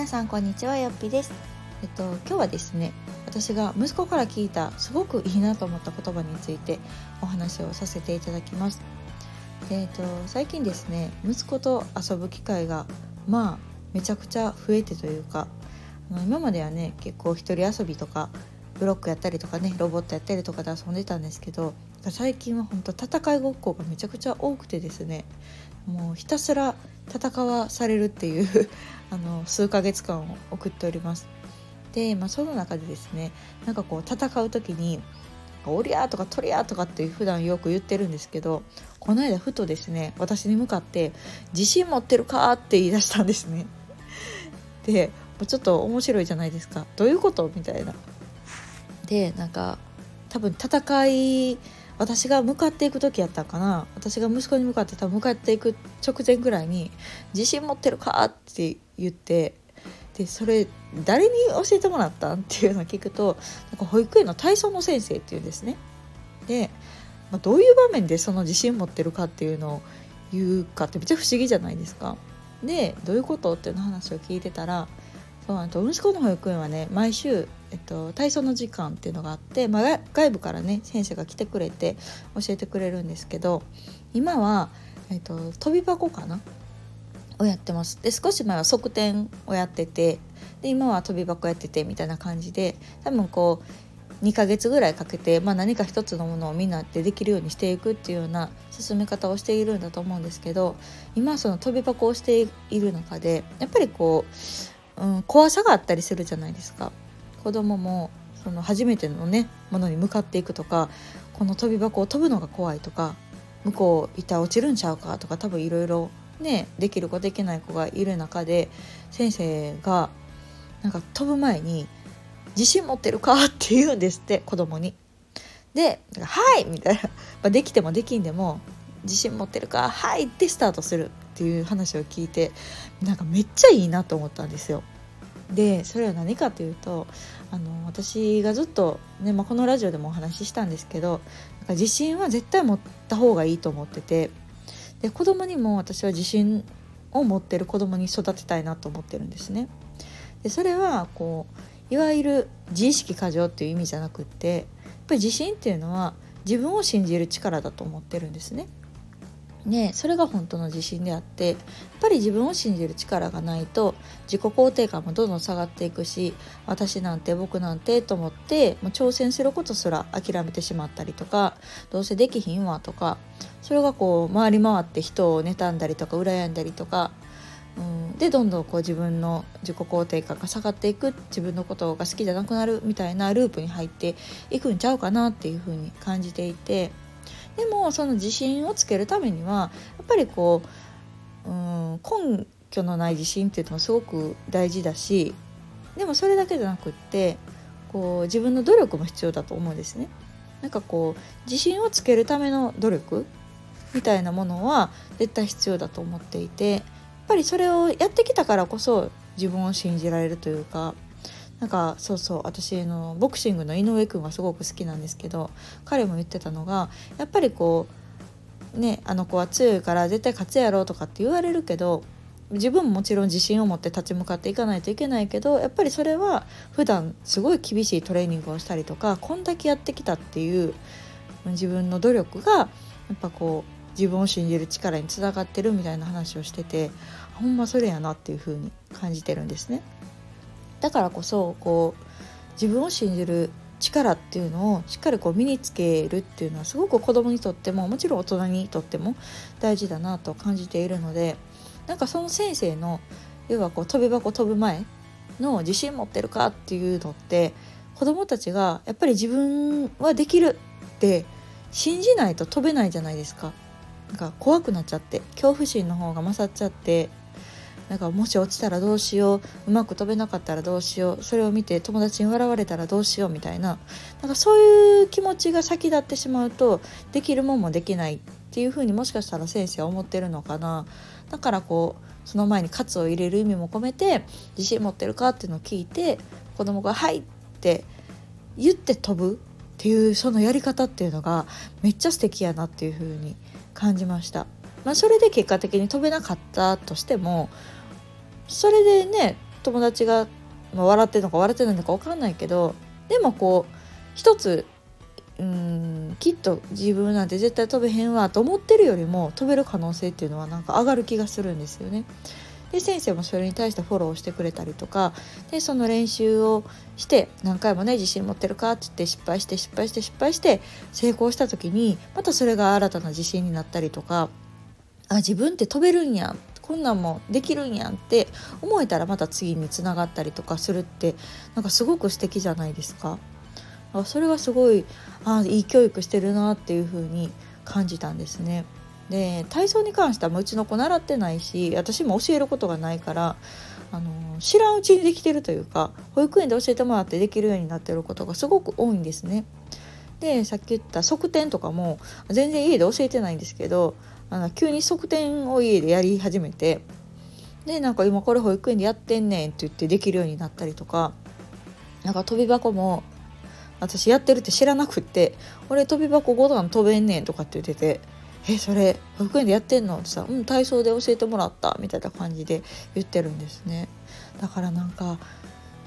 皆さんこんにちはよっぴです。えっと今日はですね私が息子から聞いたすごくいいなと思った言葉についてお話をさせていただきます。でえっと最近ですね息子と遊ぶ機会がまあめちゃくちゃ増えてというか今まではね結構一人遊びとかブロックやったりとかねロボットやったりとかで遊んでたんですけど最近は本当戦いごっこがめちゃくちゃ多くてですねもうひたすら戦わされるっていう あの数ヶ月間を送っております。で、まあ、その中でですねなんかこう戦う時に「おりゃ!」とか「とりゃ!」とかって普段よく言ってるんですけどこの間ふとですね私に向かって「自信持ってるか?」って言い出したんですね。でちょっと面白いじゃないですかどういうこと？みたいな。でなんか多分戦い私が向かっていく時やったかな私が息子に向かって多分向かっていく直前ぐらいに「自信持ってるか?」って言ってでそれ誰に教えてもらったんっていうのを聞くとなんか保育園の体操の先生っていうんですね。で、まあ、どういう場面でその自信持ってるかっていうのを言うかってめっちゃ不思議じゃないですか。でどういうことっていうの話を聞いてたらそうあと息子の保育園はね毎週えっと、体操の時間っていうのがあって、まあ、外部からね先生が来てくれて教えてくれるんですけど今は、えっと、飛び箱かな？をやってます。で少し前は側転をやっててで今は飛び箱やっててみたいな感じで多分こう2ヶ月ぐらいかけて、まあ、何か一つのものをみんなでできるようにしていくっていうような進め方をしているんだと思うんですけど今その飛び箱をしている中でやっぱりこう、うん、怖さがあったりするじゃないですか。子供もその初めてのねものに向かっていくとかこの飛び箱を飛ぶのが怖いとか向こういたら落ちるんちゃうかとか多分いろいろねできる子できない子がいる中で先生がなんか飛ぶ前に「自信持ってるか?」って言うんですって子供に。で「はい!」みたいな、まあ、できてもできんでも「自信持ってるかはい!」ってスタートするっていう話を聞いてなんかめっちゃいいなと思ったんですよ。でそれは何かというとあの私がずっと、ねまあ、このラジオでもお話ししたんですけどなんか自信は絶対持った方がいいと思っててで子供にも私は自信を持ってる子供に育てたいなと思ってるんですね。でそれはこういわゆる自意識過剰っていう意味じゃなくってやっぱり自信っていうのは自分を信じる力だと思ってるんですね。ね、それが本当の自信であってやっぱり自分を信じる力がないと自己肯定感もどんどん下がっていくし私なんて僕なんてと思ってもう挑戦することすら諦めてしまったりとかどうせできひんわとかそれがこう回り回って人を妬んだりとか羨んだりとか、うん、でどんどんこう自分の自己肯定感が下がっていく自分のことが好きじゃなくなるみたいなループに入っていくんちゃうかなっていうふうに感じていて。でもその自信をつけるためにはやっぱりこううん根拠のない自信っていうのもすごく大事だしでもそれだけじゃなくってこう自分の努力も必要だと思うんですね。なんかこう自信をつけるための努力みたいなものは絶対必要だと思っていてやっぱりそれをやってきたからこそ自分を信じられるというかなんかそうそう私のボクシングの井上君がすごく好きなんですけど彼も言ってたのがやっぱりこうねあの子は強いから絶対勝つやろうとかって言われるけど自分ももちろん自信を持って立ち向かっていかないといけないけどやっぱりそれは普段すごい厳しいトレーニングをしたりとかこんだけやってきたっていう自分の努力がやっぱこう自分を信じる力につながってるみたいな話をしててほんまそれやなっていう風に感じてるんですね。だからこそこう自分を信じる力っていうのをしっかりこう身につけるっていうのはすごく子供にとってももちろん大人にとっても大事だなと感じているのでなんかその先生の要はこう飛び箱飛ぶ前の自信持ってるかっていうのって子供たちがやっぱり自分はできるって信じないと飛べないじゃないですか。なんか怖くなっちゃって恐怖心の方が勝っちゃってなんかもし落ちたらどうしよううまく飛べなかったらどうしようそれを見て友達に笑われたらどうしようみたいななんかそういう気持ちが先立ってしまうとできるもんもできないっていうふうにもしかしたら先生は思ってるのかなだからこうその前に「喝を入れる意味も込めて「自信持ってるか?」っていうのを聞いて子供が「はい」って言って飛ぶっていうそのやり方っていうのがめっちゃ素敵やなっていうふうに感じました。まあ、それで結果的に飛べなかったとしてもそれでね友達が、まあ、笑ってるのか笑ってないのか分かんないけどでもこう一つうんきっと自分なんて絶対飛べへんわと思ってるよりも飛べる可能性っていうのはなんか上がる気がするんですよね。で先生もそれに対してフォローしてくれたりとかでその練習をして何回もね自信持ってるかって言って失敗して失敗して失敗して成功した時にまたそれが新たな自信になったりとかあ自分って飛べるんやこんなんもできるんやんって思えたらまた次につながったりとかするってなんかすごく素敵じゃないですか。それがすごいあいい教育してるなっていう風に感じたんですね。で体操に関してはもうちの子習ってないし私も教えることがないからあの知らんうちにできてるというか保育園で教えてもらってできるようになってることがすごく多いんですね。でさっき言った側転とかも全然家で教えてないんですけどあの急に側転を家でやり始めてでなんか今これ保育園でやってんねんって言ってできるようになったりとかなんか飛び箱も私やってるって知らなくって「俺飛び箱5段飛べんねん」とかって言ってて「えそれ保育園でやってんの?」ってさ「うん体操で教えてもらった」みたいな感じで言ってるんですね。だからなんか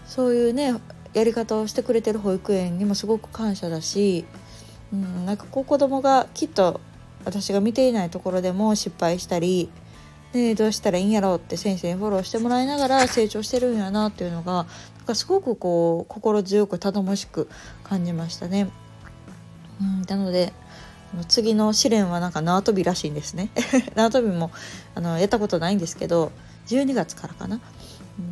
そういうねやり方をしてくれてる保育園にもすごく感謝だし、うん、なんかこう子供がきっと私が見ていないところでも失敗したりでどうしたらいいんやろうって先生にフォローしてもらいながら成長してるんやなっていうのがなんかすごくこう心強く頼もしく感じましたね。うん、なので次の試練はなんか縄跳びらしいんですね 縄跳びもあのやったことないんですけど12月からかな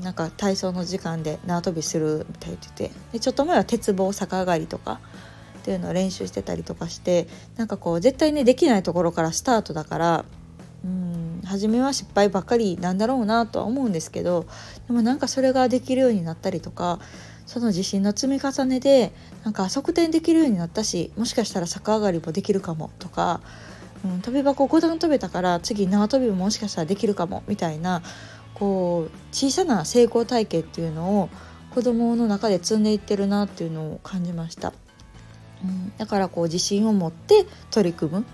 なんか体操の時間で縄跳びするみたいって言ってでちょっと前は鉄棒逆上がりとかっていうのを練習してたりとかしてなんかこう絶対ねできないところからスタートだからうん初めは失敗ばっかりなんだろうなとは思うんですけどでもなんかそれができるようになったりとかその自信の積み重ねでなんか側転できるようになったしもしかしたら逆上がりもできるかもとか、うん、飛び箱5段飛べたから次縄跳びももしかしたらできるかもみたいなこう小さな成功体験っていうのを子どもの中で積んでいってるなっていうのを感じました。うん、だからこう自信を持って取り組む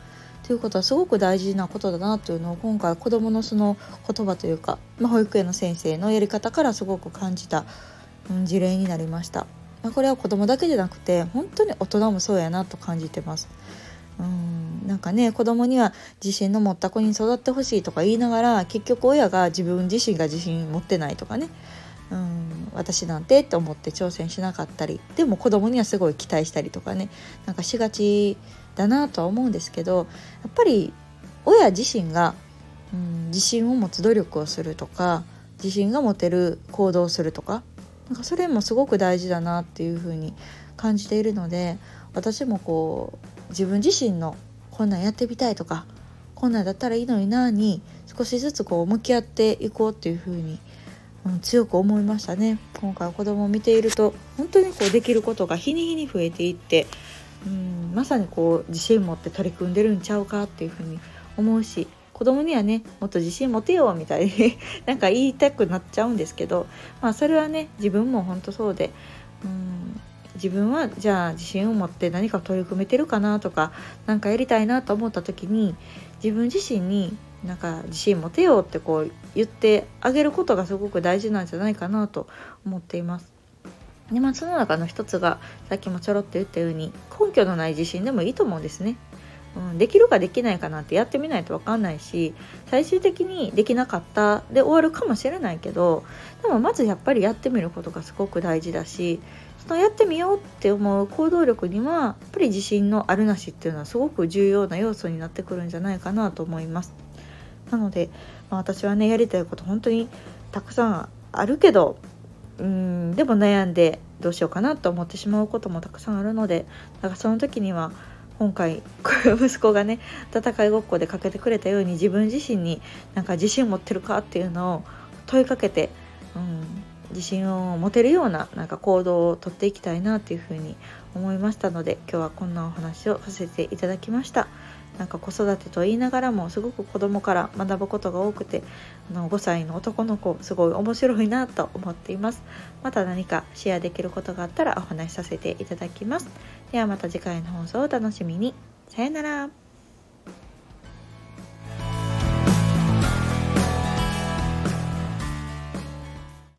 ということはすごく大事なことだなというのを今回子どものその言葉というか、まあ、保育園の先生のやり方からすごく感じた、うん、事例になりました。まあ、これは子どもだけじゃなくて本当に大人もそうやなと感じてます。うんなんかね子供には自信の持った子に育ってほしいとか言いながら結局親が自分自身が自信持ってないとかねうん私なんてって思って挑戦しなかったりでも子供にはすごい期待したりとかねなんかしがちだなとは思うんですけどやっぱり親自身が、うん、自信を持つ努力をするとか自信が持てる行動をするとかなんかそれもすごく大事だなっていうふうに感じているので私もこう自分自身のこんなんやってみたいとかこんなんだったらいいのになに少しずつこう向き合っていこうっていうふうに、うん、強く思いましたね。今回子供を見ていると本当にこうできることが日に日に増えていってうんまさにこう自信持って取り組んでるんちゃうかっていうふうに思うし子供にはねもっと自信持てよみたいに なんか言いたくなっちゃうんですけどまあそれはね自分も本当そうでうん自分はじゃあ自信を持って何か取り組めてるかなとか何かやりたいなと思った時に自分自身になんか自信持てよってこう言ってあげることがすごく大事なんじゃないかなと思っています。でまあ、その中の一つがさっきもちょろっと言ったように根拠のない自信でもいいと思うんですね。うん、できるかできないかなんてやってみないと分かんないし最終的にできなかったで終わるかもしれないけどでもまずやっぱりやってみることがすごく大事だしそのやってみようって思う行動力にはやっぱり自信のあるなしっていうのはすごく重要な要素になってくるんじゃないかなと思います。なので、まあ、私はねやりたいこと本当にたくさんあるけどうんでも悩んでどうしようかなと思ってしまうこともたくさんあるのでだからその時には今回 息子がね戦いごっこでかけてくれたように自分自身になんか自信を持ってるかっていうのを問いかけて、うん、自信を持てるようななんか行動をとっていきたいなっていうふうに思いましたので今日はこんなお話をさせていただきました。なんか子育てと言いながらもすごく子供から学ぶことが多くてあの5歳の男の子すごい面白いなと思っています。また何かシェアできることがあったらお話しさせていただきます。ではまた次回の放送をお楽しみに。さよなら。